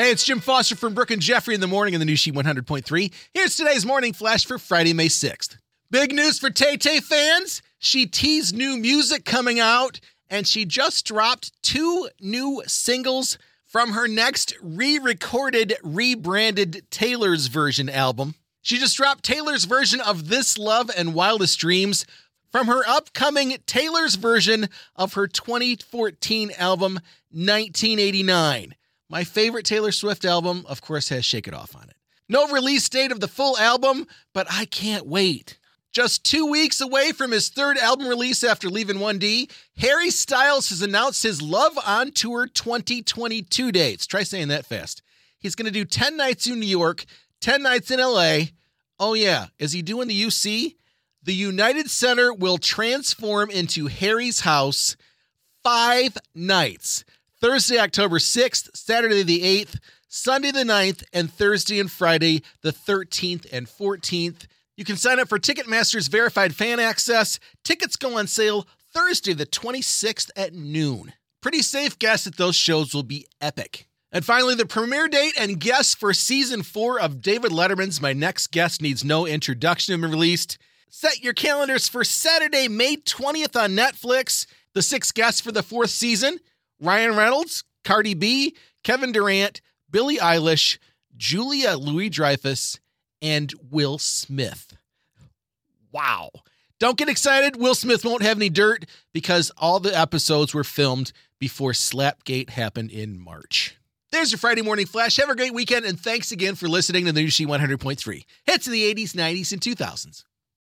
Hey, it's Jim Foster from Brooke and Jeffrey in the morning in the new She 100.3. Here's today's morning flash for Friday, May 6th. Big news for Tay Tay fans. She teased new music coming out, and she just dropped two new singles from her next re recorded, rebranded Taylor's Version album. She just dropped Taylor's version of This Love and Wildest Dreams from her upcoming Taylor's version of her 2014 album, 1989. My favorite Taylor Swift album, of course, has Shake It Off on it. No release date of the full album, but I can't wait. Just two weeks away from his third album release after leaving 1D, Harry Styles has announced his Love on Tour 2022 dates. Try saying that fast. He's going to do 10 nights in New York, 10 nights in LA. Oh, yeah. Is he doing the UC? The United Center will transform into Harry's house five nights. Thursday, October 6th, Saturday the 8th, Sunday the 9th, and Thursday and Friday the 13th and 14th. You can sign up for Ticketmaster's verified fan access. Tickets go on sale Thursday the 26th at noon. Pretty safe guess that those shows will be epic. And finally, the premiere date and guests for season four of David Letterman's My Next Guest Needs No Introduction released. Set your calendars for Saturday, May 20th on Netflix. The six guests for the fourth season Ryan Reynolds, Cardi B, Kevin Durant, Billie Eilish, Julia Louis Dreyfus, and Will Smith. Wow. Don't get excited. Will Smith won't have any dirt because all the episodes were filmed before Slapgate happened in March. There's your Friday morning flash. Have a great weekend, and thanks again for listening to the new She 100.3. Hits of the 80s, 90s, and 2000s.